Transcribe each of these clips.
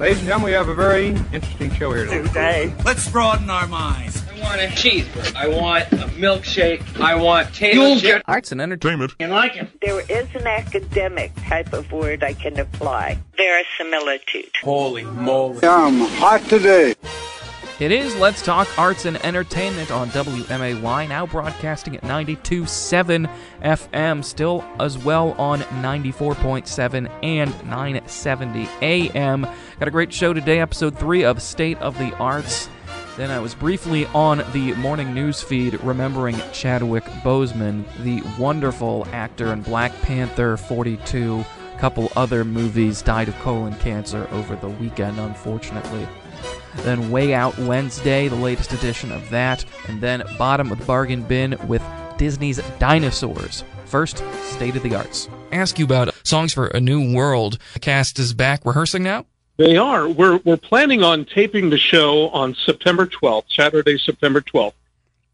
Ladies and gentlemen, we have a very interesting show here today. Let's broaden our minds. I want a cheeseburger. I want a milkshake. I want tater Arts and entertainment. You like it? There is an academic type of word I can apply. Verisimilitude. Holy moly. I'm hot today. It is Let's Talk Arts and Entertainment on WMAY, now broadcasting at 92.7 FM, still as well on 94.7 and 970 AM. Got a great show today, episode 3 of State of the Arts. Then I was briefly on the morning news feed remembering Chadwick Boseman, the wonderful actor in Black Panther 42, a couple other movies, died of colon cancer over the weekend, unfortunately. Then Way Out Wednesday, the latest edition of that. And then Bottom of the Bargain Bin with Disney's Dinosaurs. First, State of the Arts. Ask you about Songs for a New World. The cast is back rehearsing now? They are. We're, we're planning on taping the show on September 12th, Saturday, September 12th.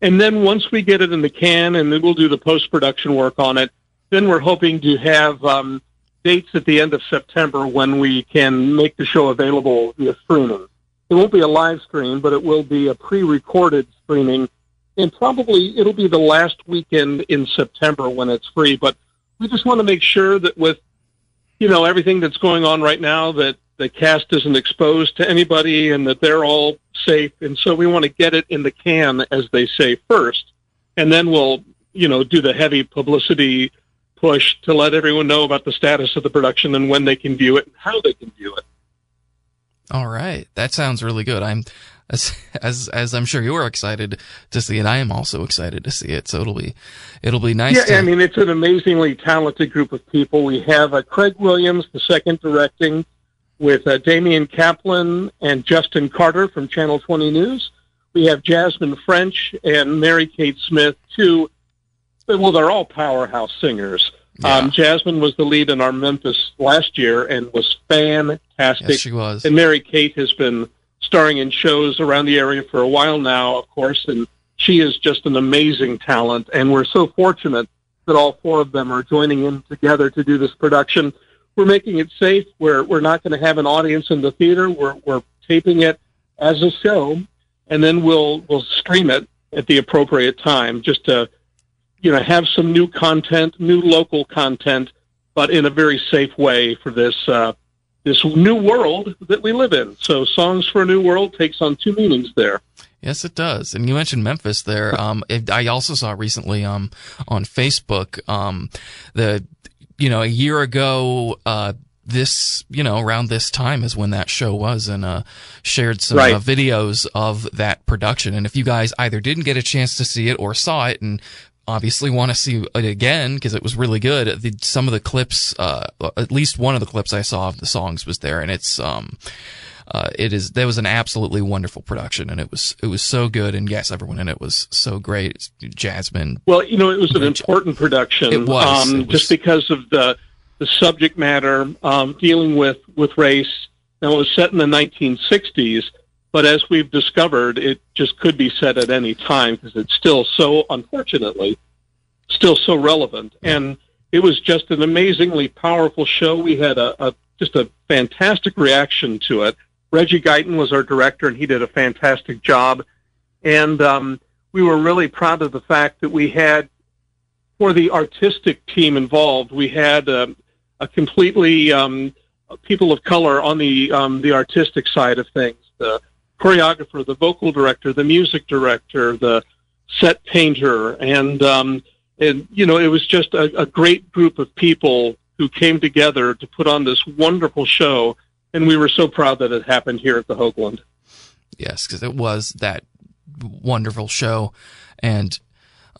And then once we get it in the can and then we'll do the post production work on it, then we're hoping to have um, dates at the end of September when we can make the show available via streaming. It won't be a live stream, but it will be a pre-recorded streaming, and probably it'll be the last weekend in September when it's free. But we just want to make sure that with you know everything that's going on right now, that the cast isn't exposed to anybody and that they're all safe. And so we want to get it in the can, as they say, first, and then we'll you know do the heavy publicity push to let everyone know about the status of the production and when they can view it and how they can view it. All right, that sounds really good. I'm as as as I'm sure you're excited to see it. I am also excited to see it. So it'll be it'll be nice. Yeah, to... I mean it's an amazingly talented group of people. We have uh, Craig Williams, the second directing, with uh, Damian Kaplan and Justin Carter from Channel 20 News. We have Jasmine French and Mary Kate Smith, two. Well, they're all powerhouse singers. Yeah. Um, Jasmine was the lead in our Memphis last year and was fantastic. Yes, she was. And Mary Kate has been starring in shows around the area for a while now, of course, and she is just an amazing talent. And we're so fortunate that all four of them are joining in together to do this production. We're making it safe. We're we're not going to have an audience in the theater. We're we're taping it as a show, and then we'll we'll stream it at the appropriate time, just to you know, have some new content, new local content, but in a very safe way for this uh, this new world that we live in. So, songs for a new world takes on two meanings there. Yes, it does. And you mentioned Memphis there. Um, it, I also saw recently um, on Facebook um, the you know a year ago. Uh, this, you know, around this time is when that show was and, uh, shared some right. uh, videos of that production. And if you guys either didn't get a chance to see it or saw it and obviously want to see it again because it was really good. The, some of the clips, uh, at least one of the clips I saw of the songs was there, and it's um, uh, it is there was an absolutely wonderful production, and it was it was so good, and yes, everyone in it was so great. Jasmine. Well, you know, it was an important production. It was, um, it was. just because of the the subject matter um, dealing with with race. Now, it was set in the 1960s. But as we've discovered, it just could be said at any time because it's still so, unfortunately, still so relevant. And it was just an amazingly powerful show. We had a, a just a fantastic reaction to it. Reggie Guyton was our director, and he did a fantastic job. And um, we were really proud of the fact that we had, for the artistic team involved, we had um, a completely um, people of color on the um, the artistic side of things. The choreographer, the vocal director, the music director, the set painter, and um, and you know it was just a, a great group of people who came together to put on this wonderful show, and we were so proud that it happened here at the Hoogland. Yes, because it was that wonderful show, and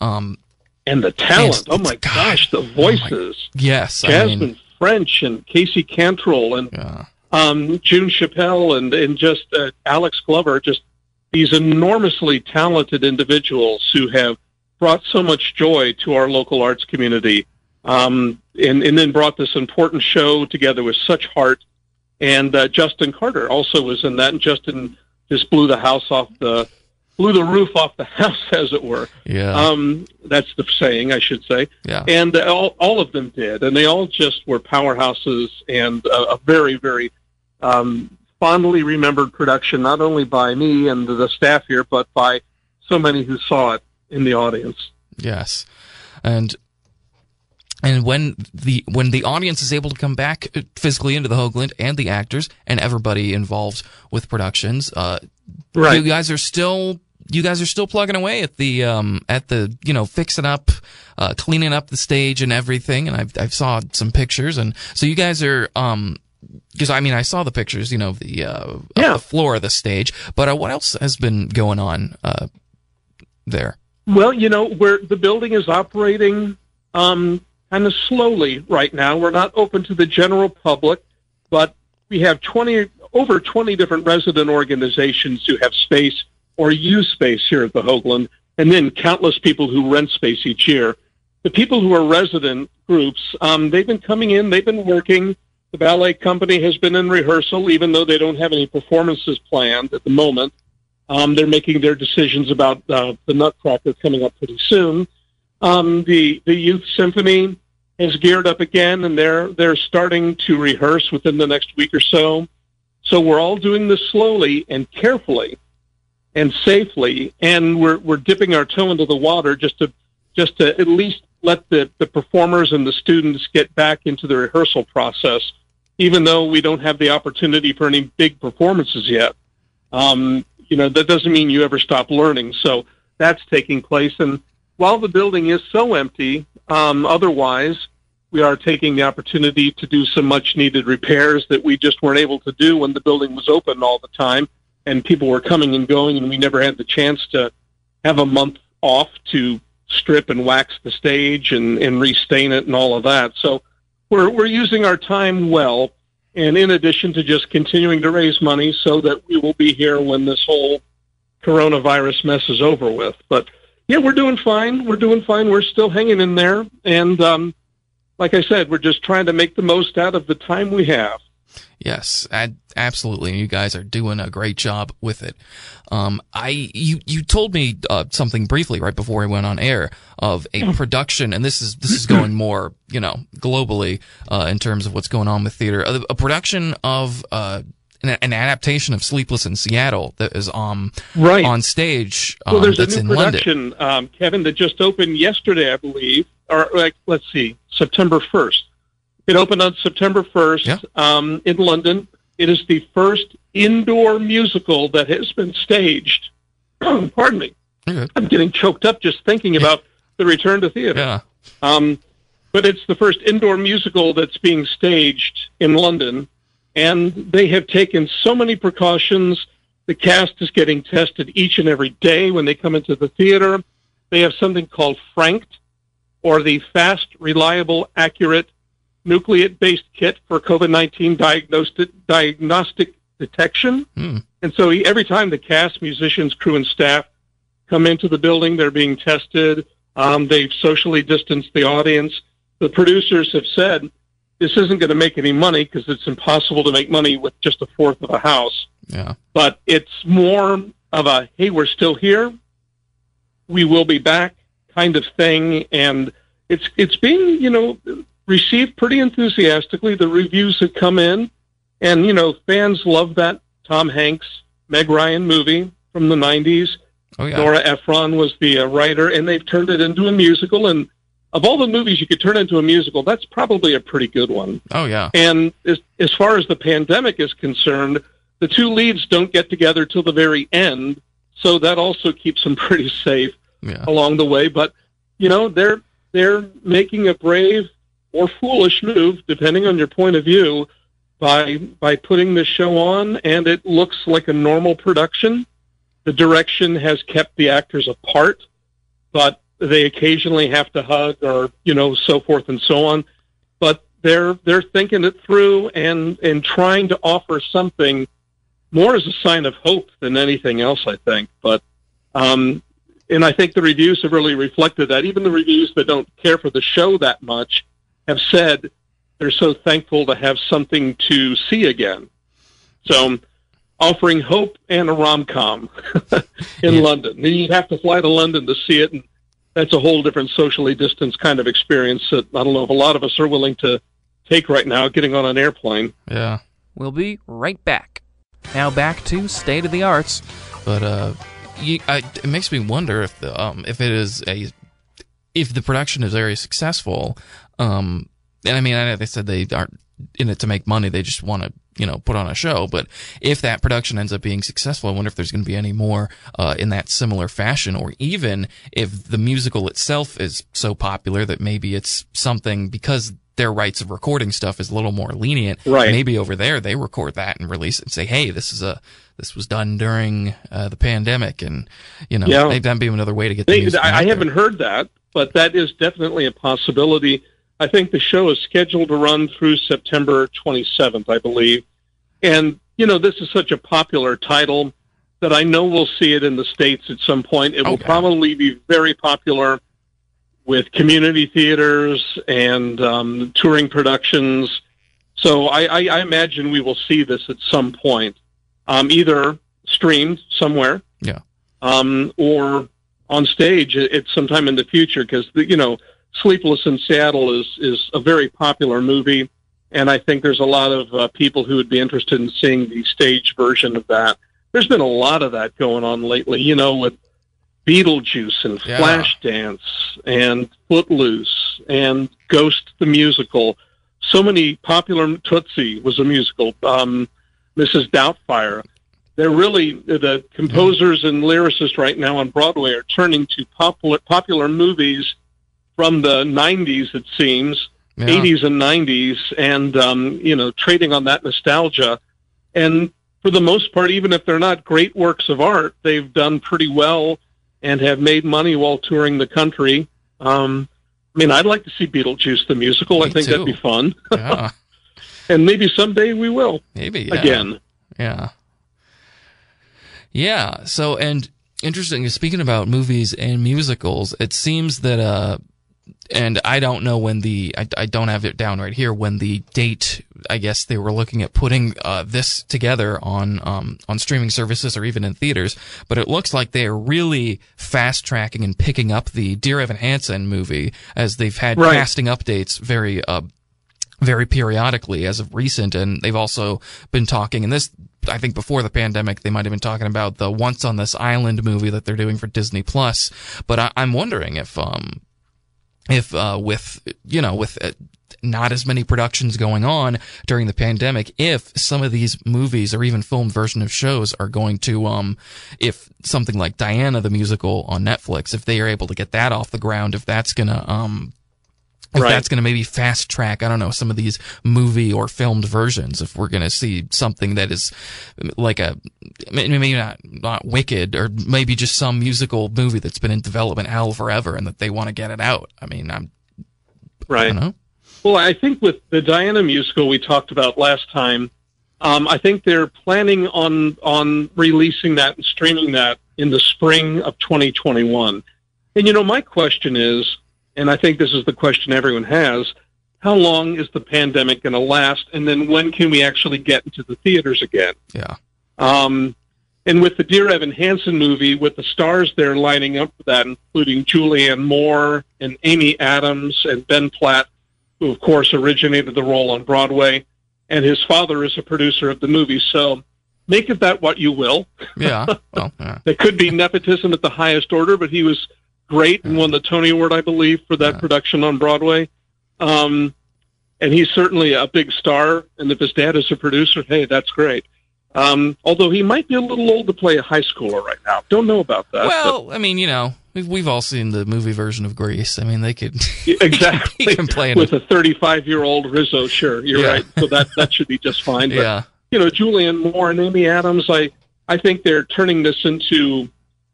um, and the talent. and- oh my God, gosh, the oh my- voices. yes, I Jasmine mean, French and Casey Cantrell and yeah. Um, June Chappelle and and just uh, Alex Glover, just these enormously talented individuals who have brought so much joy to our local arts community, um, and and then brought this important show together with such heart. And uh, Justin Carter also was in that, and Justin just blew the house off the blew the roof off the house, as it were. yeah, Um, that's the saying, I should say yeah. and uh, all, all of them did, and they all just were powerhouses and a, a very, very um, fondly remembered production, not only by me and the staff here, but by so many who saw it in the audience. Yes, and and when the when the audience is able to come back physically into the Hoogland and the actors and everybody involved with productions, uh, Right. you guys are still you guys are still plugging away at the um at the you know fixing up, uh, cleaning up the stage and everything. And I've I've saw some pictures, and so you guys are um because I mean I saw the pictures, you know, the uh, Yeah. the floor of the stage. But uh, what else has been going on uh there? Well, you know, where the building is operating um, kind of slowly right now. We're not open to the general public, but we have 20 over 20 different resident organizations who have space or use space here at the Hoogland, and then countless people who rent space each year. The people who are resident groups, um, they've been coming in, they've been working. The ballet company has been in rehearsal, even though they don't have any performances planned at the moment. Um, they're making their decisions about uh, the Nutcracker coming up pretty soon. Um, the the youth symphony has geared up again, and they're they're starting to rehearse within the next week or so. So we're all doing this slowly and carefully and safely, and we're we're dipping our toe into the water just to just to at least let the, the performers and the students get back into the rehearsal process, even though we don't have the opportunity for any big performances yet. Um, you know, that doesn't mean you ever stop learning. So that's taking place. And while the building is so empty, um, otherwise, we are taking the opportunity to do some much needed repairs that we just weren't able to do when the building was open all the time and people were coming and going and we never had the chance to have a month off to strip and wax the stage and, and restain it and all of that. So we're, we're using our time well. And in addition to just continuing to raise money so that we will be here when this whole coronavirus mess is over with. But yeah, we're doing fine. We're doing fine. We're still hanging in there. And um, like I said, we're just trying to make the most out of the time we have. Yes, ad- absolutely. You guys are doing a great job with it. Um, I you you told me uh, something briefly right before we went on air of a production, and this is this is going more you know globally uh, in terms of what's going on with theater. A, a production of uh, an, an adaptation of Sleepless in Seattle that is um Right. on stage. Um, Well, there's a new in London. production, um, Kevin, that just opened yesterday, I believe, or like, let's see, September 1st. It opened on September 1st Yeah. um, in London. It is the first indoor musical that has been staged. Pardon me. I'm getting choked up just thinking about the return to theater. Yeah. Um, but it's the first indoor musical that's being staged in London, and they have taken so many precautions. The cast is getting tested each and every day when they come into the theater. They have something called Franked, or the Fast, Reliable, Accurate Nucleate-Based Kit for COVID-19 diagnostic, diagnostic detection. Hmm. And so every time the cast, musicians, crew, and staff come into the building, they're being tested. Um, they've socially distanced the audience. The producers have said this isn't going to make any money because it's impossible to make money with just a fourth of a house. Yeah. But it's more of a hey, we're still here, we will be back kind of thing, and it's it's being you know received pretty enthusiastically. The reviews have come in, and you know fans love that Tom Hanks Meg Ryan movie from the '90s. Oh yeah. Nora Ephron was the uh, writer, and they've turned it into a musical. And of all the movies you could turn into a musical, that's probably a pretty good one. Oh yeah. And as, as far as the pandemic is concerned, the two leads don't get together till the very end, so that also keeps them pretty safe Yeah. along the way. But you know, they're they're making a brave or foolish move, depending on your point of view, by by putting this show on, and it looks like a normal production. The direction has kept the actors apart, but they occasionally have to hug or you know so forth and so on. But they're they're thinking it through and and trying to offer something more as a sign of hope than anything else. I think, but um, and I think the reviews have really reflected that. Even the reviews that don't care for the show that much have said they're so thankful to have something to see again. So, offering hope and a rom com in Yeah. London. And you'd have to fly to London to see it, and that's a whole different socially distanced kind of experience that I don't know if a lot of us are willing to take right now, getting on an airplane. Yeah. We'll be right back. Now back to State of the Arts, but uh, you, I, it makes me wonder if the um if it is a if the production is very successful. Um, and I mean, I know they said they aren't in it to make money; they just want to you know put on a show. But if that production ends up being successful, I wonder if there's going to be any more uh, in that similar fashion, or even if the musical itself is so popular that maybe it's something because their rights of recording stuff is a little more lenient. Right. Maybe over there they record that and release it and say, "Hey, this is a this was done during uh, the pandemic," and you know, Yeah. maybe that'd be another way to get the They, I, I haven't heard that, but that is definitely a possibility. I think the show is scheduled to run through September 27th, I believe. And, you know, this is such a popular title that I know we'll see it in the States at some point. It will probably be very popular with community theaters and um, touring productions. So I, I, I imagine we will see this at some point, um, either streamed somewhere Yeah. um, or on stage at, at sometime in the future because you know Sleepless in Seattle is is a very popular movie, and I think there's a lot of uh, people who would be interested in seeing the stage version of that. There's been a lot of that going on lately, you know, with Beetlejuice and Yeah. Flashdance and Footloose and Ghost the musical. So many popular Tootsie was a musical. Um, Mrs. Doubtfire. They're really the composers and lyricists right now on Broadway are turning to popular popular movies from the '90s, it seems, Yeah. 80s and 90s, and um, you know, trading on that nostalgia. And for the most part, even if they're not great works of art, they've done pretty well and have made money while touring the country. Um, I mean, I'd like to see Beetlejuice the musical. I think too. that'd be fun, yeah, and maybe someday we will maybe yeah. again. Yeah. Yeah. So, and interesting, speaking about movies and musicals, it seems that, uh, and I don't know when the, I, I don't have it down right here, when the date, I guess they were looking at putting, uh, this together on, um, on streaming services or even in theaters, but it looks like they are really fast tracking and picking up the Dear Evan Hansen movie as they've had Right. casting updates very, uh, very periodically as of recent, and they've also been talking. And this, I think, before the pandemic, they might have been talking about the Once on This Island movie that they're doing for Disney Plus. But I, I'm wondering if, um, if uh, with you know with uh, not as many productions going on during the pandemic, if some of these movies or even filmed version of shows are going to, um, if something like Diana the musical on Netflix, if they are able to get that off the ground, if that's gonna, um, if Right. that's going to maybe fast track, I don't know, some of these movie or filmed versions, if we're going to see something that is like a, maybe not, not Wicked, or maybe just some musical movie that's been in development hell forever and that they want to get it out. I mean, I'm, I Right. don't know. Well, I think with the Diana musical we talked about last time, um, I think they're planning on on releasing that and streaming that in the spring of 2021. And you know, my question is, and I think this is the question everyone has: How long is the pandemic going to last? And then when can we actually get into the theaters again? Yeah. Um, and with the Dear Evan Hansen movie, with the stars there lining up for that, including Julianne Moore and Amy Adams and Ben Platt, who of course originated the role on Broadway, and his father is a producer of the movie. So make of that what you will. Yeah. Well, yeah. There could be nepotism at the highest order, but he was great and won the Tony Award, I believe, for that Yeah. production on Broadway. Um, and he's certainly a big star. And if his dad is a producer, hey, that's great. Um, although he might be a little old to play a high schooler right now. Don't know about that. Well, I mean, you know, we've, we've all seen the movie version of Grease. I mean, they could, exactly. he can play With a 35 year old Rizzo, sure, you're Yeah. right. So that, that should be just fine. But Yeah. you know, Julianne Moore and Amy Adams, I, I think they're turning this into,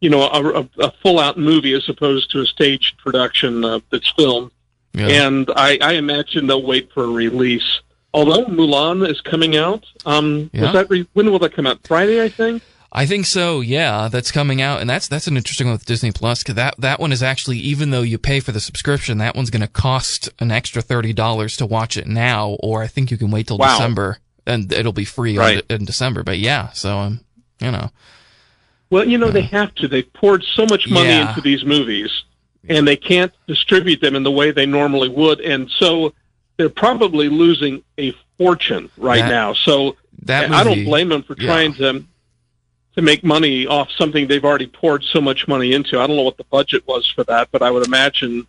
you know, a, a, a full out movie as opposed to a staged production uh, that's filmed. Yeah. And I, I imagine they'll wait for a release. Although Mulan is coming out, um, Yeah. that re- when will that come out? Friday, I think. I think so. Yeah, that's coming out, and that's that's an interesting one with Disney Plus because that that one is actually even though you pay for the subscription, that one's going to cost an extra thirty dollars to watch it now, or I think you can wait till Wow. December and it'll be free on- in December. But yeah, so um, you know, Well, you know, they have to. They've poured so much money Yeah. into these movies, and they can't distribute them in the way they normally would, and so they're probably losing a fortune right That- now. So that I don't blame them for yeah. trying to to make money off something they've already poured so much money into. I don't know what the budget was for that, but I would imagine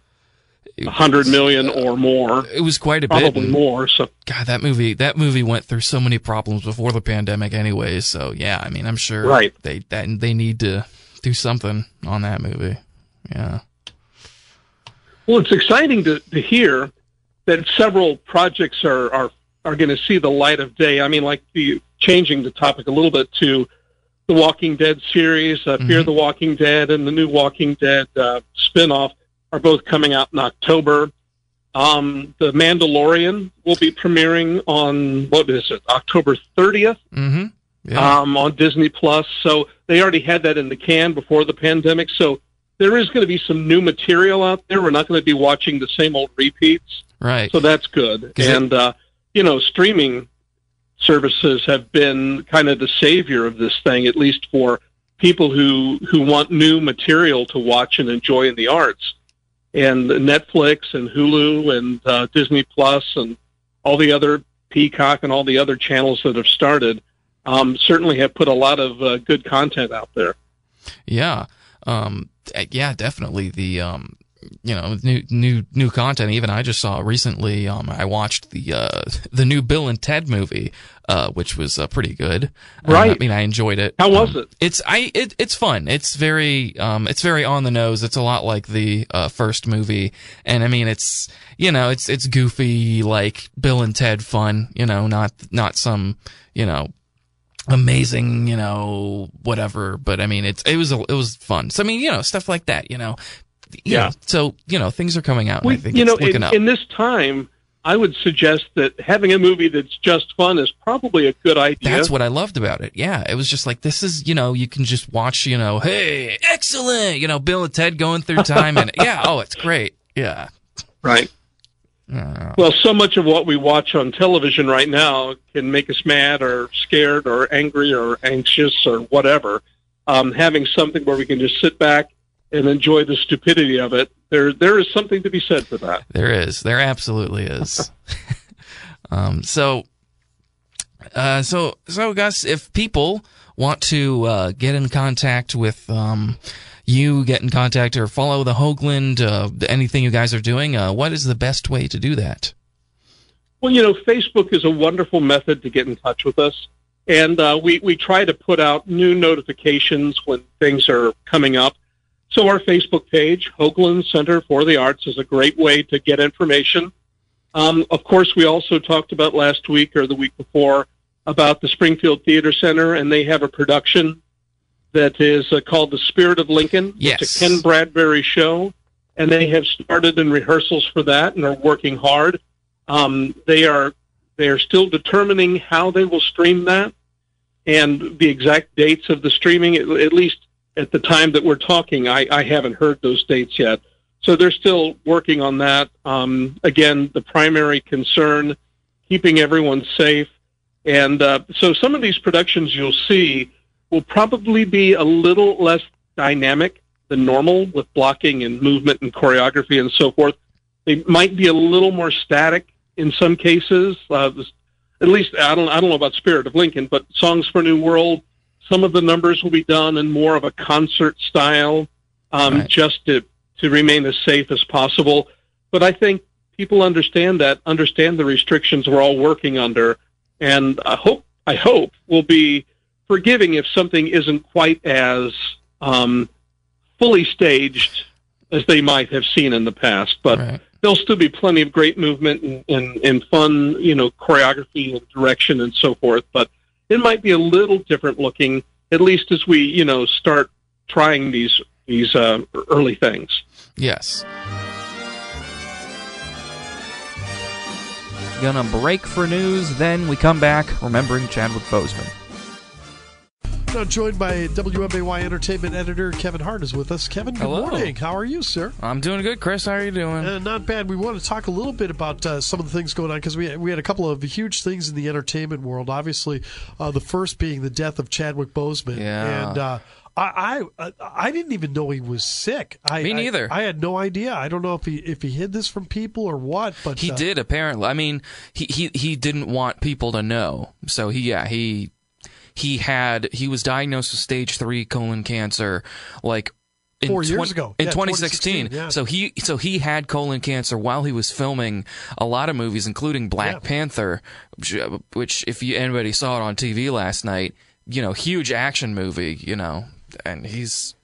hundred million or more, It was quite a bit. probably more. So God, that movie that movie went through so many problems before the pandemic, anyway. So yeah, I mean, I'm sure Right. they that they need to do something on that movie. Yeah. Well, it's exciting to, to hear that several projects are are, are going to see the light of day. I mean, like the changing the topic a little bit to the Walking Dead series, uh, Fear Mhm. the Walking Dead, and the new Walking Dead uh, spinoff are both coming out in October. Um, the Mandalorian will be premiering on what is it, October 30th Mm-hmm. Yeah. um, on Disney Plus. So they already had that in the can before the pandemic. So there is going to be some new material out there. We're not going to be watching the same old repeats. right. So that's good. 'Cause it- And, uh, you know, streaming services have been kind of the savior of this thing, at least for people who, who want new material to watch and enjoy in the arts. And Netflix and Hulu and uh, Disney Plus and all the other Peacock and all the other channels that have started um, certainly have put a lot of uh, good content out there. Yeah. Um, yeah, definitely the, um, you know, new, new, new content. Even I just saw recently, um, I watched the, uh, the new Bill and Ted movie, uh, which was, uh, pretty good. Uh, Right. I mean, I enjoyed it. How was Um, it? It's, I, it, it's fun. It's very, um, it's very on the nose. It's a lot like the, uh, first movie. And I mean, it's, you know, it's, it's goofy, like Bill and Ted fun, you know, not, not some, you know, amazing, you know, whatever. But I mean, it's it was a, it was fun. So I mean, you know, stuff like that. You know, Yeah. know, so you know, things are coming out. And We, I think you it's know, in, up. in this time, I would suggest that having a movie that's just fun is probably a good idea. That's what I loved about it. Yeah, it was just like this is you know you can just watch you know hey excellent you know Bill and Ted going through time and yeah oh it's great yeah right. Well, so much of what we watch on television right now can make us mad or scared or angry or anxious or whatever. Um, having something where we can just sit back and enjoy the stupidity of it, there there is something to be said for that. There is. There absolutely is. um, so, uh, so, so, Gus, if people want to uh, get in contact with um, you, get in contact or follow the Hoogland, uh, anything you guys are doing, uh, what is the best way to do that? Well, you know, Facebook is a wonderful method to get in touch with us. And uh, we, we try to put out new notifications when things are coming up. So our Facebook page, Hoogland Center for the Arts, is a great way to get information. Um, of course, we also talked about last week or the week before about the Springfield Theater Center, and they have a production that is uh, called The Spirit of Lincoln. Yes. It's a Ken Bradbury show, and they have started in rehearsals for that and are working hard. Um, they are they are still determining how they will stream that and the exact dates of the streaming. At, at least at the time that we're talking, I, I haven't heard those dates yet. So they're still working on that. Um, again, the primary concern, keeping everyone safe. And uh, so some of these productions you'll see will probably be a little less dynamic than normal with blocking and movement and choreography and so forth. They might be a little more static in some cases. Uh, at least I don't I don't know about Spirit of Lincoln, but Songs for a New World. Some of the numbers will be done in more of a concert style, um, Right. just to to remain as safe as possible. But I think people understand that, understand the restrictions we're all working under, and I hope I hope will be forgiving if something isn't quite as um, fully staged as they might have seen in the past. But Right. there'll still be plenty of great movement and, and, and fun, you know, choreography and direction and so forth. But it might be a little different looking, at least as we, you know, start trying these these uh, early things. Yes. Gonna break for news, then we come back remembering Chadwick Boseman. Now joined by WMAY Entertainment editor Kevin Hart is with us. Kevin, good Hello. morning. How are you, sir? I'm doing good, Chris. How are you doing? Uh, not bad. We want to talk a little bit about uh, some of the things going on because we we had a couple of huge things in the entertainment world. Obviously, uh, the first being the death of Chadwick Boseman, Yeah. and uh, I, I I didn't even know he was sick. I, Me neither. I, I had no idea. I don't know if he if he hid this from people or what. But He uh, did apparently. I mean, he, he he didn't want people to know. So he yeah he he had he was diagnosed with stage three colon cancer like. In Four years twen- ago. in Yeah, 2016. 2016, yeah. So he so he had colon cancer while he was filming a lot of movies, including Black Yeah. Panther, which, if you anybody saw it on TV last night, you know, huge action movie, you know, and he's,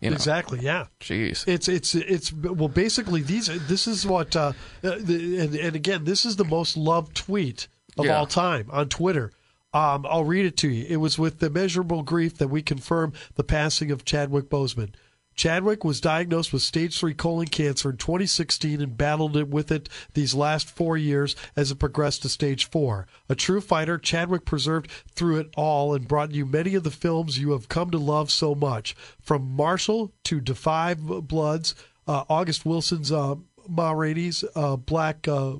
you know, Exactly. Yeah. jeez. It's it's it's well basically these this is what uh, uh, the, and and again this is the most loved tweet of all time on Twitter. Um, I'll read it to you. It was with immeasurable grief that we confirm the passing of Chadwick Boseman. Chadwick was diagnosed with stage three colon cancer in 2016 and battled it with it these last four years as it progressed to stage four. A true fighter, Chadwick preserved through it all and brought you many of the films you have come to love so much. From Marshall to Da 5 Bloods, uh, August Wilson's uh, Ma Rainey's uh, Black uh,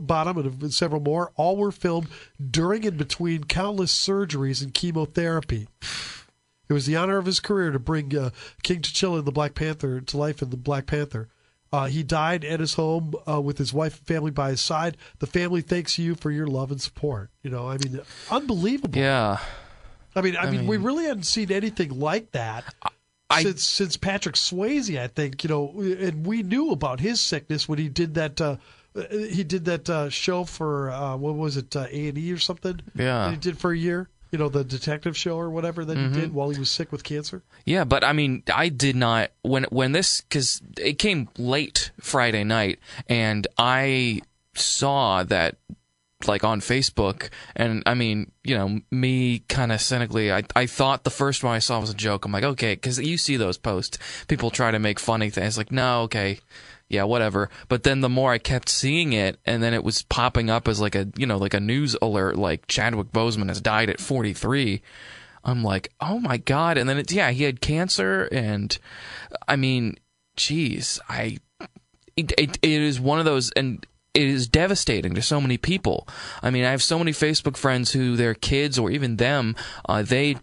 Bottom, and several more. All were filmed during and between countless surgeries and chemotherapy. It was the honor of his career to bring uh, King T'Challa and the Black Panther to life in the Black Panther. Uh, he died at his home uh, with his wife and family by his side. The family thanks you for your love and support. You know, I mean, unbelievable. Yeah. I mean, I, mean, we really hadn't seen anything like that I- since since Patrick Swayze. I think you know, and we knew about his sickness when he did that. Uh, he did that uh, show for uh, what was it, A and E or something? Yeah. that he did for a year. You know, the detective show or whatever that Mm-hmm. he did while he was sick with cancer. Yeah, but I mean, I did not when when this because it came late Friday night, and I saw that like on Facebook, and I mean, you know, me kind of cynically, I I thought the first one I saw was a joke. I'm like, okay, because you see those posts, people try to make funny things. Like, no, okay. Yeah, whatever. But then the more I kept seeing it, and then it was popping up as like a, you know, like a news alert, like Chadwick Boseman has died at 43. I'm like, oh my god! And then it's yeah, he had cancer, and I mean, geez, I it, it, it is one of those, and it is devastating to so many people. I mean, I have so many Facebook friends who their kids or even them, uh, they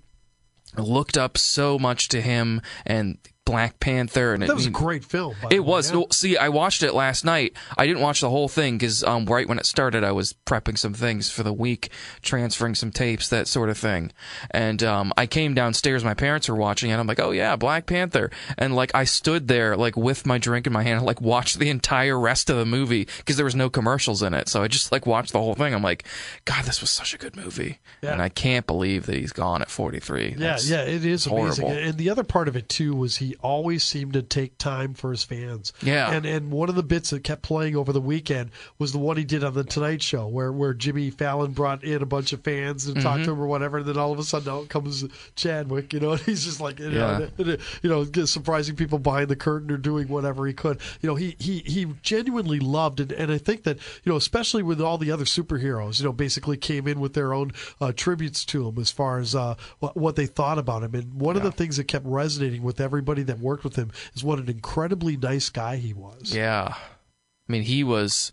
looked up so much to him and Black Panther, and That it, was a great film. it way, was. yeah. See, I watched it last night. I didn't watch the whole thing because um, right when it started, I was prepping some things for the week, transferring some tapes, that sort of thing. And um, I came downstairs. My parents were watching it. I'm like, oh yeah, Black Panther. And like I stood there, like with my drink in my hand, and, like watched the entire rest of the movie because there was no commercials in it. So I just like watched the whole thing. I'm like, God, this was such a good movie. Yeah. And I can't believe that he's gone at 43. Yeah, That's- yeah, it is amazing. horrible. And the other part of it too was he always seemed to take time for his fans. Yeah. And and one of the bits that kept playing over the weekend was the one he did on the Tonight Show where where Jimmy Fallon brought in a bunch of fans and Mm-hmm. talked to him or whatever, and then all of a sudden out comes Chadwick, you know, and he's just like you know, Yeah. you know, surprising people behind the curtain or doing whatever he could. You know, he he he genuinely loved and and I think that, you know, especially with all the other superheroes, you know, basically came in with their own uh, tributes to him as far as uh, what, what they thought about him. And one of the things that kept resonating with everybody that worked with him is what an incredibly nice guy he was. Yeah. I mean, he was,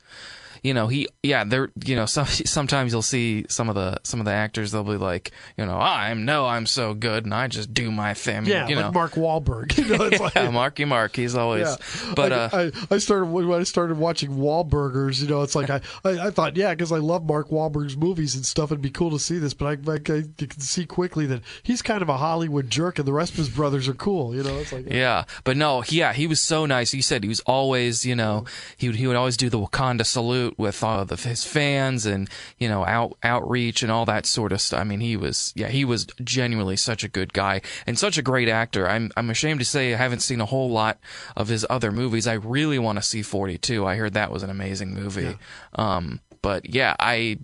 you know, he, yeah, there, you know, some, sometimes you'll see some of the, some of the actors, they'll be like, you know, I'm, no, I'm so good and I just do my thing. Yeah, you like know. Mark Wahlberg. You know, it's like, yeah, Marky Mark, he's always, Yeah. but, Like, uh, I, I started when I started watching Wahlburgers. You know, it's like I, I, I thought, yeah, because I love Mark Wahlberg's movies and stuff. It'd be cool to see this, but I, I, I can see quickly that he's kind of a Hollywood jerk, and the rest of his brothers are cool. You know, it's like Yeah, but no, yeah, he was so nice. He said he was always, you know, he would he would always do the Wakanda salute with all of his fans and you know out outreach and all that sort of stuff. I mean, he was yeah, he was genuinely such a good guy and such a great actor. I'm I'm ashamed to say I haven't seen a whole lot of his other movies. I really want to see 42. I heard that was an amazing movie. Um, but yeah, I.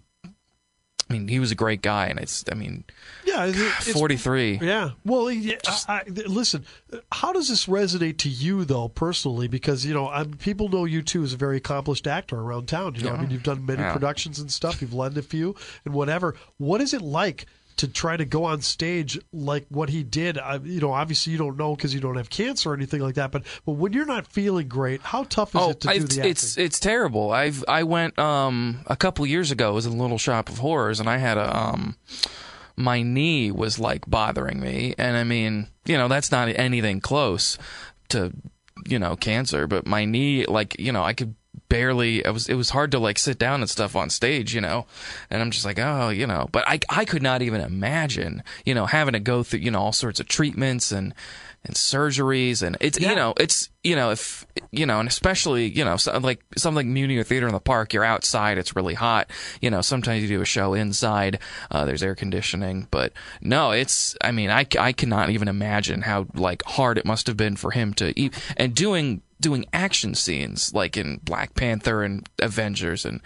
I mean, he was a great guy, and it's. I mean, yeah, it's, 43. Yeah. Well, yeah, I, I, listen. How does this resonate to you, though, personally? Because you know, I'm, people know you too as a very accomplished actor around town. You know, I mean, you've done many Yeah. productions and stuff. You've led a few and whatever. What is it like? To try to go on stage like what he did, I, you know, obviously you don't know because you don't have cancer or anything like that. But but when you're not feeling great, how tough is Oh, it to do it's, the acting? it's it's terrible. I've I went um a couple years ago. It was in a Little Shop of Horrors, and I had a um my knee was like bothering me, and I mean, you know, that's not anything close to you know cancer, but my knee, like you know, I could barely it was it was hard to like sit down and stuff on stage you know? And i'm just like oh you know. But i i could not even imagine you know having to go through you know all sorts of treatments and and surgeries. And it's you know it's you know if you know and especially you know so, like something like Muni or Theater in the Park you're outside it's really hot. You know sometimes you do a show inside uh, there's air conditioning. But no it's I mean I, I cannot even imagine how like hard it must have been for him to eat and doing doing action scenes like in Black Panther and Avengers and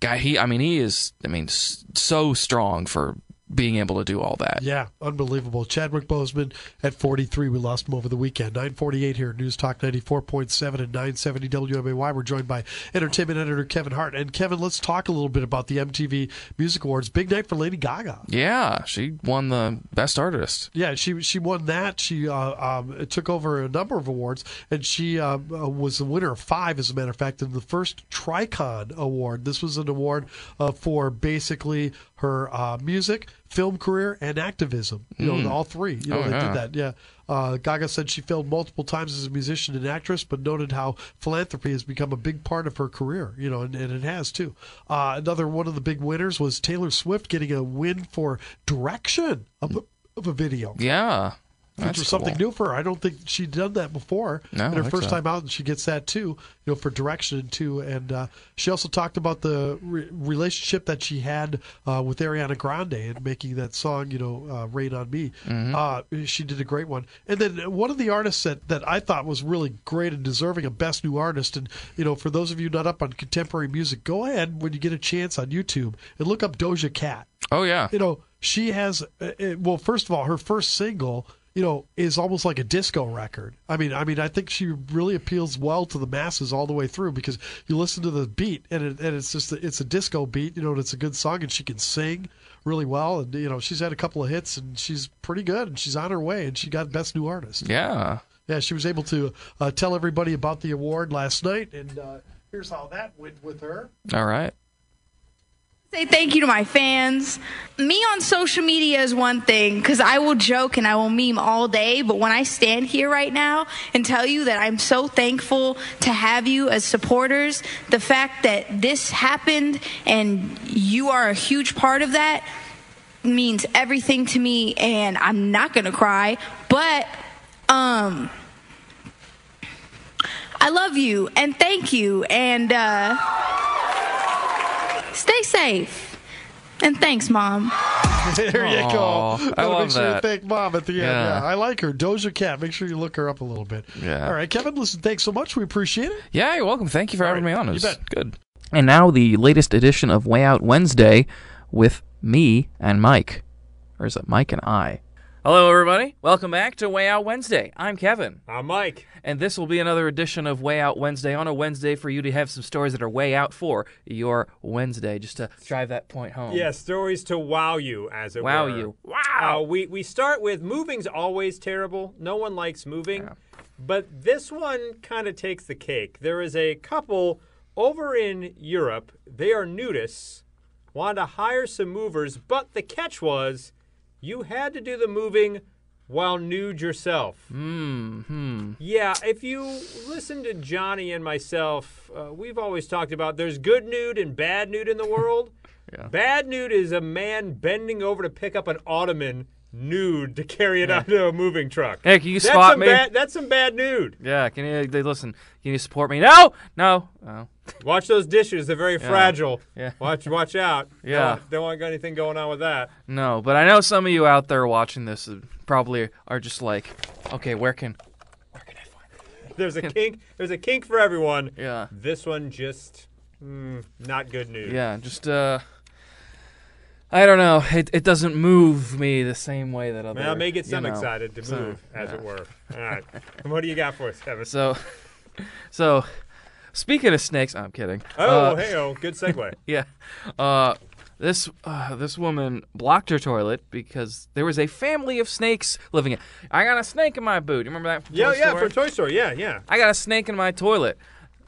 guy he I mean he is I mean so strong for being able to do all that Yeah, unbelievable. Chadwick Boseman at 43. We lost him over the weekend. 948 here, News Talk 94.7 and 970 WMAY. We're joined by entertainment editor Kevin Hart. And Kevin, let's talk a little bit about the MTV Music Awards. Big night for Lady Gaga. yeah she won the best artist Yeah, she she won that. She uh, um, took over a number of awards, and she uh, uh, was the winner of five, as a matter of fact, in the first Tricon Award. This was an award uh, for basically her uh, music, film career, and activism. You know, all three. You know, Oh, they yeah. did that. Yeah. Uh, Gaga said she failed multiple times as a musician and actress, but noted how philanthropy has become a big part of her career. You know, and, and it has too. Uh, another one of the big winners was Taylor Swift getting a win for direction of a, of a video yeah which was something cool. new for her. I don't think she'd done that before. No, and her first so. time out, and she gets that too, you know, for direction too. And uh, she also talked about the re- relationship that she had uh, with Ariana Grande and making that song, you know, uh, "Rain on Me." Mm-hmm. Uh, she did a great one. And then one of the artists that that I thought was really great and deserving of best new artist. And you know, for those of you not up on contemporary music, go ahead when you get a chance on YouTube and look up Doja Cat oh yeah you know, she has. Uh, uh, well, first of all, her first single, you know, is almost like a disco record. I mean, I mean, I think she really appeals well to the masses all the way through because you listen to the beat and it, and it's just it's a disco beat, you know, and it's a good song and she can sing really well and you know she's had a couple of hits and she's pretty good and she's on her way and she got best new artist. yeah Yeah, she was able to uh, tell everybody about the award last night and uh, here's how that went with her. all right Say thank you to my fans. Me on social media is one thing because I will joke and I will meme all day, but when I stand here right now and tell you that I'm so thankful to have you as supporters, the fact that this happened and you are a huge part of that means everything to me and I'm not going to cry, but um I love you and thank you and uh Stay safe. And thanks, Mom. there you Aw, go. I love make sure you that. thank mom at the end. Yeah. Yeah. I like her. Doja Cat. Make sure you look her up a little bit. Yeah. All right, Kevin. Listen, thanks so much. We appreciate it. Yeah, you're welcome. Thank you for having right. me on. It You bet. good. And now the latest edition of Way Out Wednesday with me and Mike. Or is it Mike and I? Hello, everybody. Welcome back to Way Out Wednesday. I'm Kevin. I'm Mike. And this will be another edition of Way Out Wednesday on a Wednesday for you to have some stories that are way out for your Wednesday, just to drive that point home. Yeah, stories to wow you, as it Wow were. you. Uh, we we start with moving's always terrible. No one likes moving, but this one kind of takes the cake. There is a couple over in Europe. They are nudists. Wanted to hire some movers, but the catch was you had to do the moving while nude yourself. Hmm. Yeah, if you listen to Johnny and myself, uh, we've always talked about there's good nude and bad nude in the world. Yeah. Bad nude is a man bending over to pick up an ottoman nude to carry it onto a moving truck. Hey, can you that's spot some me? Bad, that's some bad nude. Yeah, can you they listen? Can you support me? No, no. Oh. Watch those dishes; they're very fragile. Yeah. Watch, watch out. Yeah. Don't, want- don't want anything going on with that. No, but I know some of you out there watching this probably are just like, okay, where can, where can I find? There's a kink. There's a kink for everyone. Yeah. This one just mm, not good news. Yeah, just uh, I don't know. It it doesn't move me the same way that other. Well, may get you some know, excited to move, as yeah. it were. All right. What do you got for us, Kevin? So, so, speaking of snakes, I'm kidding. Oh, Uh, hey, oh, good segue. Yeah. Uh, this uh, this woman blocked her toilet because there was a family of snakes living in. I got a snake in my boot. You remember that? yeah, Toy yeah, Story? for Toy Story. Yeah, yeah. I got a snake in my toilet.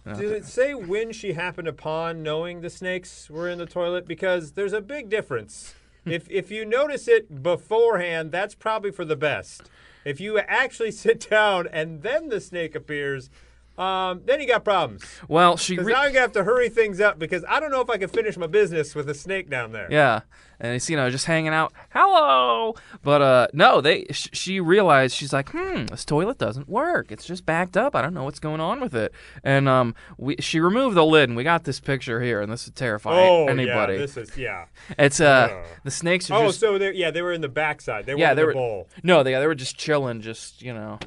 Did it say when she happened upon knowing the snakes were in the toilet? Because there's a big difference if if you notice it beforehand, that's probably for the best. If you actually sit down and then the snake appears, um, then you got problems. Well, she re- now I'm gonna have to hurry things up because I don't know if I can finish my business with a snake down there. Yeah, and it's you know just hanging out. Hello, but uh, no, they. Sh- she realized she's like, hmm, this toilet doesn't work. It's just backed up. I don't know what's going on with it. And um, we she removed the lid, and we got this picture here, and this would terrify Oh anybody. yeah, this is yeah. it's uh, the snakes are Oh, just so they yeah they were in the backside. They yeah, they in were the bowl. no, they they were just chilling, just you know.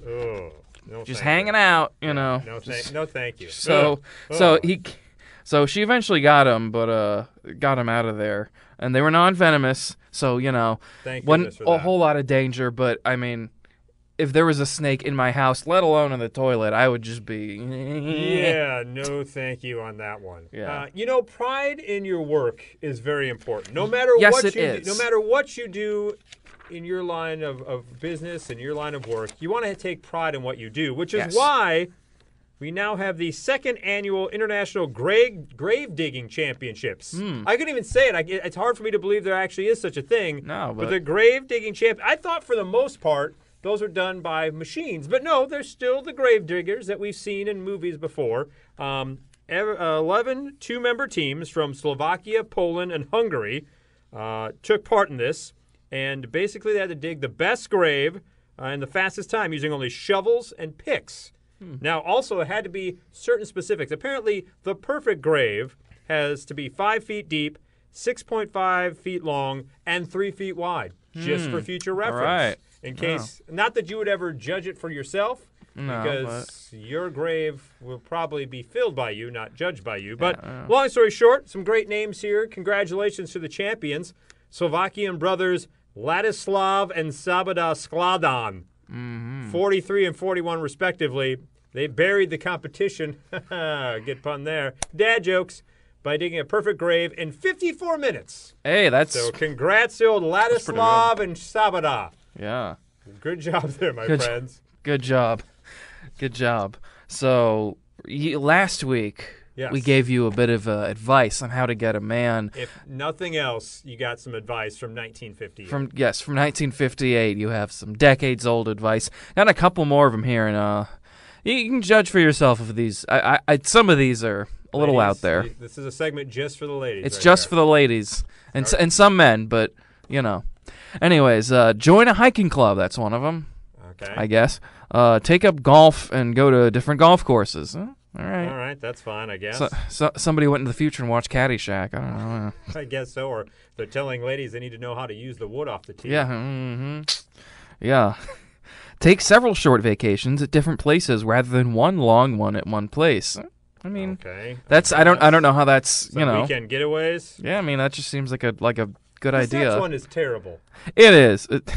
No, just hanging you. out, you know. No, thank, no, thank you. So Ugh. so he so she eventually got him, but uh got him out of there. And they were non venomous, so you know Thank wasn't a that. whole lot of danger, but I mean if there was a snake in my house, let alone in the toilet, I would just be Yeah, no, thank you on that one. Yeah. Uh, you know, pride in your work is very important. No matter Yes, what it you is. Do, no matter what you do in your line of, of business and your line of work, you want to take pride in what you do, which is Yes. why we now have the second annual International Grave Grave Digging Championships. I couldn't even say it. I, it's hard for me to believe there actually is such a thing. No, but but- the grave digging champ. I thought for the most part those are done by machines, but no, there's still the grave diggers that we've seen in movies before. Um, ev- uh, 11 two-member teams from Slovakia, Poland, and Hungary uh, took part in this, and basically they had to dig the best grave uh, in the fastest time using only shovels and picks. Now, also, it had to be certain specifics. Apparently, the perfect grave has to be five feet deep, 6.5 feet long, and three feet wide, just for future reference. right. In case, not that you would ever judge it for yourself, No, because your grave will probably be filled by you, not judged by you. But long story short, some great names here. Congratulations to the champions, Slovakian brothers Ladislav and Sabada Skladan. Mm-hmm. 43 and 41 respectively. They buried the competition. Good pun there. Dad jokes by digging a perfect grave in 54 minutes. Hey, that's So congrats to old Ladislav and Sabada. yeah. Good job there, my Good- friends. Good job. Good job. So, last week Yes. we gave you a bit of uh, advice on how to get a man If nothing else, you got some advice from 1950. from yes, from 1958. You have some decades old advice. Got a couple more of them here and uh you, can judge for yourself if these I, I, I some of these are a little out there. This is a segment just for the ladies. It's right just there. for the ladies and s and some men, but you know. Anyways, uh, join a hiking club. That's one of them, Okay. I guess. Uh, take up golf and go to different golf courses. All right. All right, that's fine, I guess. So, so, somebody went into the future and watched Caddyshack. I don't know. I guess so. Or they're telling ladies they need to know how to use the wood off the tee. Yeah. hmm Yeah. Take several short vacations at different places rather than one long one at one place. I mean, Okay. that's I don't I don't know how that's Some you know. weekend getaways. Yeah, I mean that just seems like a like a good This idea. This one is terrible. It is. It-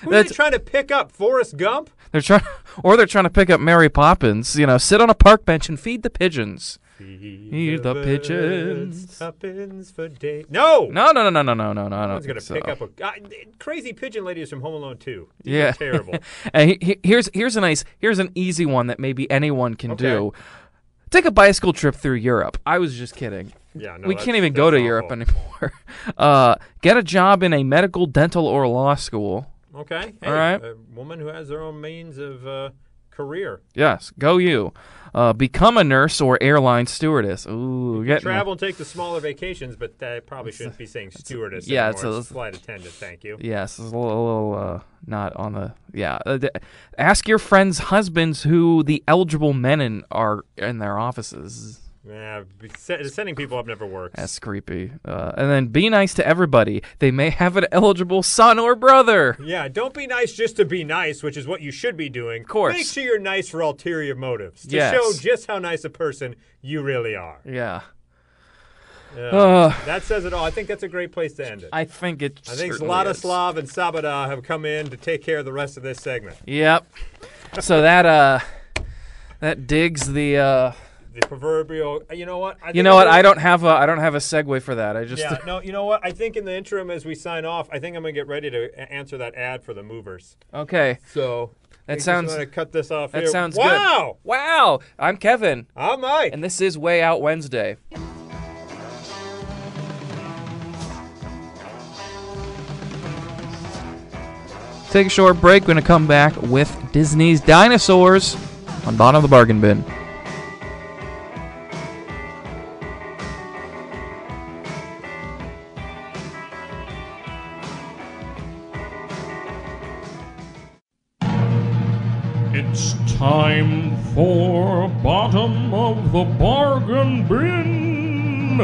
Who are That's- trying to pick up? Forrest Gump? They're trying, or they're trying to pick up Mary Poppins. You know, sit on a park bench and feed the pigeons. Feed the pigeons. Tuppence for day. No. No, no, no, no, no, no, no, no. One's gonna think pick up a uh, crazy pigeon lady is from Home Alone 2. These Yeah, terrible. and he, he- here's here's a nice here's an easy one that maybe anyone can Okay. do. Take a bicycle trip through Europe. I was just kidding. Yeah, no, we can't even go to that's Europe anymore. Uh, get a job in a medical, dental, or law school. Okay. Hey, All right. A woman who has their own means of uh, career. Yes, go you. Uh, become a nurse or airline stewardess. Ooh, getting Travel and take the smaller vacations, but I probably shouldn't be saying stewardess yeah, anymore. it's a- flight attendant. Thank you. Yes, it's a little, a little uh, not on the yeah. Uh, d- ask your friends' husbands who the eligible men in are in their offices. Yeah, sending people up never works. That's creepy. Uh, and then be nice to everybody. They may have an eligible son or brother. Yeah, don't be nice just to be nice, which is what you should be doing. Of course. Make sure you're nice for ulterior motives to Yes. show just how nice a person you really are. Yeah, Yeah. Uh, that says it all. I think that's a great place to end it. I think it. I think is. And Sabada have come in to take care of the rest of this segment. Yep. so that uh, that digs the. Uh, The proverbial. Uh, you know what? I you know what? I don't have a I don't have a segue for that. I just. Yeah, no, you know what? I think in the interim, as we sign off, I think I'm gonna get ready to a- answer that ad for the movers. Okay. So That sounds. I'm gonna cut this off. That here. sounds wow! good. Wow. I'm Kevin, I'm Mike. and this is Way Out Wednesday. take a short break. We're going to come back with Disney's Dinosaurs on Bottom of the Bargain Bin. It's time for Bottom of the Bargain Bin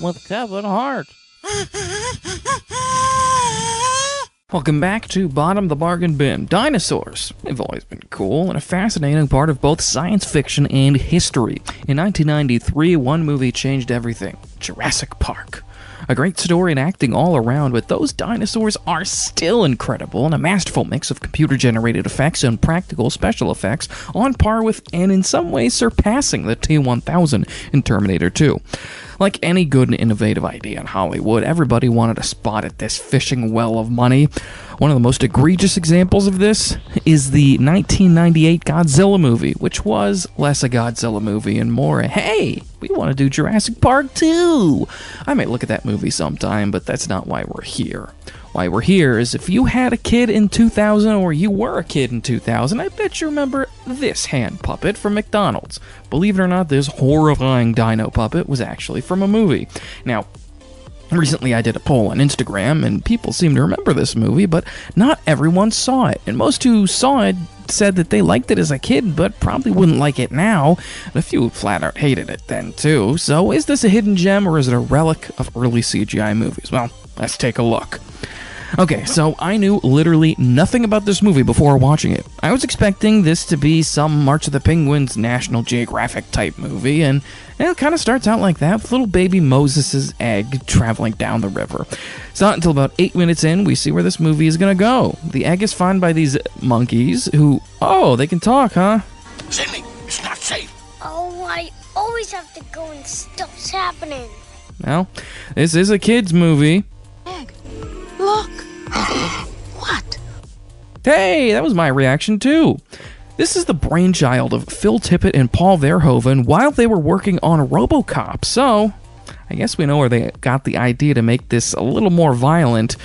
with Kevin Hart. Welcome back to Bottom of the Bargain Bin. Dinosaurs have always been cool and a fascinating part of both science fiction and history. In 1993, one movie changed everything Jurassic Park. A great story and acting all around, but those dinosaurs are still incredible and a masterful mix of computer generated effects and practical special effects on par with and in some ways surpassing the T 1000 in Terminator 2. Like any good and innovative idea in Hollywood, everybody wanted a spot at this fishing well of money. One of the most egregious examples of this is the 1998 Godzilla movie, which was less a Godzilla movie and more a hey, we want to do Jurassic Park too. I might look at that movie sometime, but that's not why we're here. Why we're here is if you had a kid in 2000 or you were a kid in 2000, I bet you remember this hand puppet from McDonald's. Believe it or not, this horrifying dino puppet was actually from a movie. Now, Recently, I did a poll on Instagram, and people seem to remember this movie, but not everyone saw it. And most who saw it said that they liked it as a kid, but probably wouldn't like it now. And a few flat out hated it then, too. So, is this a hidden gem, or is it a relic of early CGI movies? Well, let's take a look. Okay, so I knew literally nothing about this movie before watching it. I was expecting this to be some March of the Penguins National Geographic type movie, and it kind of starts out like that with little baby Moses' egg traveling down the river. It's not until about eight minutes in we see where this movie is going to go. The egg is found by these monkeys who, oh, they can talk, huh? Sydney, it's not safe. Oh, I always have to go and stuff's happening. Well, this is a kid's movie. Egg. Look. what? Hey, that was my reaction too. This is the brainchild of Phil Tippett and Paul Verhoeven while they were working on Robocop, so I guess we know where they got the idea to make this a little more violent.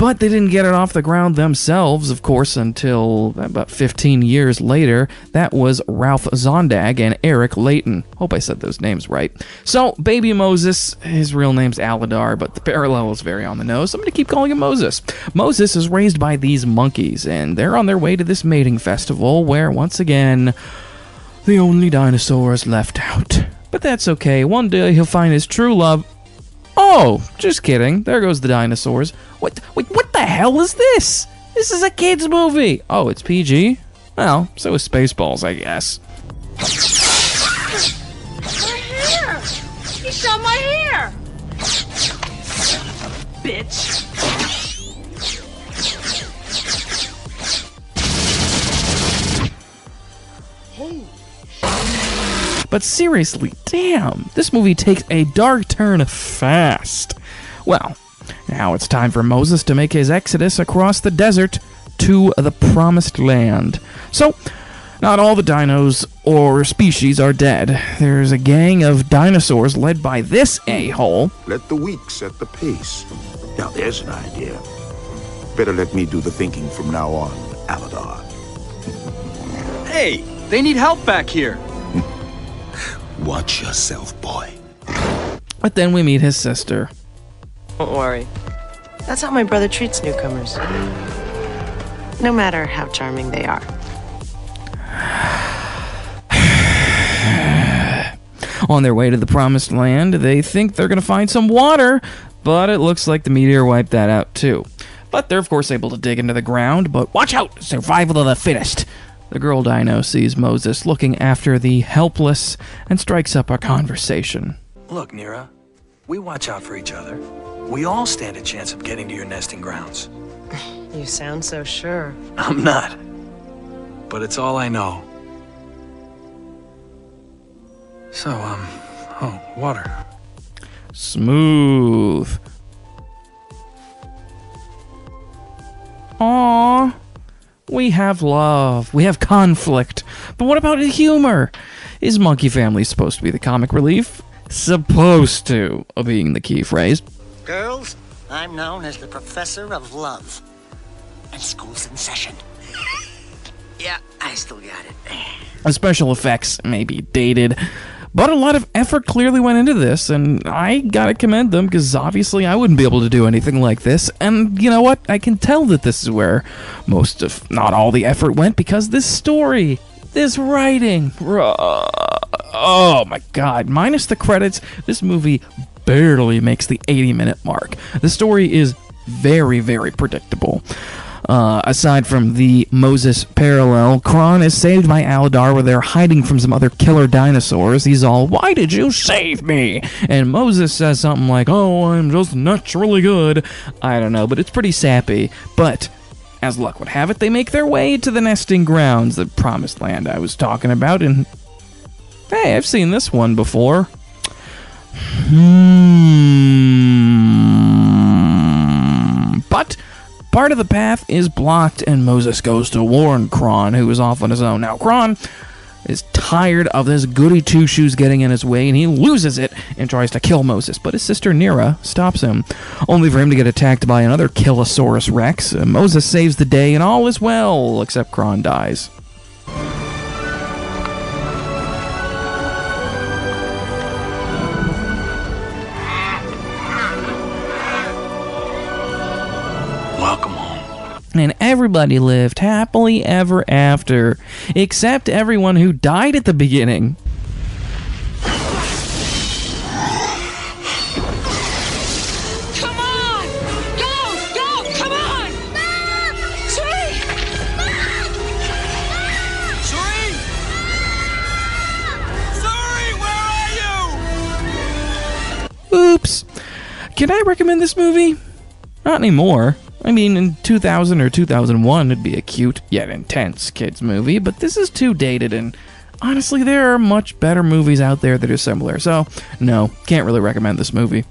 But they didn't get it off the ground themselves, of course, until about 15 years later. That was Ralph Zondag and Eric Leighton. Hope I said those names right. So, Baby Moses, his real name's Aladar, but the parallel is very on the nose. I'm going to keep calling him Moses. Moses is raised by these monkeys, and they're on their way to this mating festival where, once again, the only dinosaur is left out. But that's okay. One day he'll find his true love Oh, just kidding. There goes the dinosaurs. What? Wait, what the hell is this? This is a kids' movie. Oh, it's PG. Well, so is Spaceballs, I guess. My hair! He shot my hair! Bitch! But seriously, damn, this movie takes a dark turn fast. Well, now it's time for Moses to make his exodus across the desert to the promised land. So, not all the dinos or species are dead. There's a gang of dinosaurs led by this a hole. Let the weak set the pace. Now there's an idea. Better let me do the thinking from now on, Aladar. Hey, they need help back here. Watch yourself, boy. But then we meet his sister. Don't worry. That's how my brother treats newcomers. No matter how charming they are. On their way to the promised land, they think they're going to find some water, but it looks like the meteor wiped that out too. But they're, of course, able to dig into the ground, but watch out! Survival of the fittest! The girl dino sees Moses looking after the helpless and strikes up a conversation. Look, Neera, we watch out for each other. We all stand a chance of getting to your nesting grounds. You sound so sure. I'm not. But it's all I know. So, um, oh, water. Smooth. Aww. We have love. We have conflict. But what about humor? Is Monkey Family supposed to be the comic relief? Supposed to, uh, being the key phrase. Girls, I'm known as the Professor of Love. And school's in session. Yeah, I still got it. The special effects may be dated, but a lot of effort clearly went into this, and I gotta commend them because obviously I wouldn't be able to do anything like this. And you know what? I can tell that this is where most of, not all the effort went because this story, this writing, oh my god, minus the credits, this movie barely makes the 80 minute mark. The story is very, very predictable. Uh, aside from the Moses parallel, Kron is saved by Aladar where they're hiding from some other killer dinosaurs. He's all, Why did you save me? And Moses says something like, Oh, I'm just naturally good. I don't know, but it's pretty sappy. But as luck would have it, they make their way to the nesting grounds, the promised land I was talking about, and hey, I've seen this one before. Hmm. But part of the path is blocked, and Moses goes to warn Kron, who is off on his own. Now, Kron is tired of this goody two shoes getting in his way, and he loses it and tries to kill Moses. But his sister Neera stops him, only for him to get attacked by another Kilosaurus Rex. Moses saves the day, and all is well, except Kron dies. And everybody lived happily ever after, except everyone who died at the beginning. Come on! Go! Go! Come on! Suri! Suri! Suri, where are you? Oops. Can I recommend this movie? Not anymore. I mean, in 2000 or 2001, it'd be a cute yet intense kids movie, but this is too dated, and honestly, there are much better movies out there that are similar. So, no, can't really recommend this movie.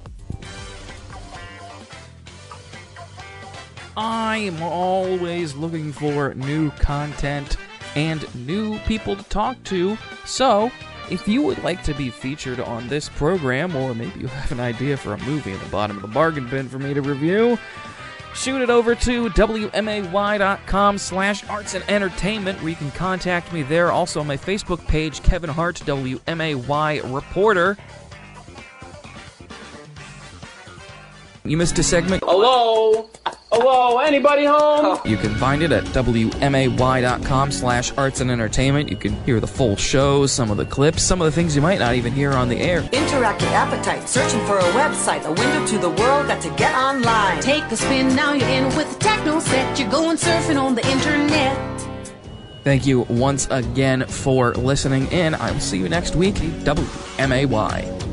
I'm always looking for new content and new people to talk to. So, if you would like to be featured on this program, or maybe you have an idea for a movie in the bottom of the bargain bin for me to review, shoot it over to wmay.com slash arts and entertainment where you can contact me there. Also, my Facebook page, Kevin Hart, WMAY reporter. You missed a segment? Hello? Hello? Anybody home? You can find it at wmay.com slash arts and entertainment. You can hear the full show, some of the clips, some of the things you might not even hear on the air. Interactive appetite, searching for a website, a window to the world, got to get online. Take a spin, now you're in with the techno set. You're going surfing on the internet. Thank you once again for listening in. I will see you next week. WMAY.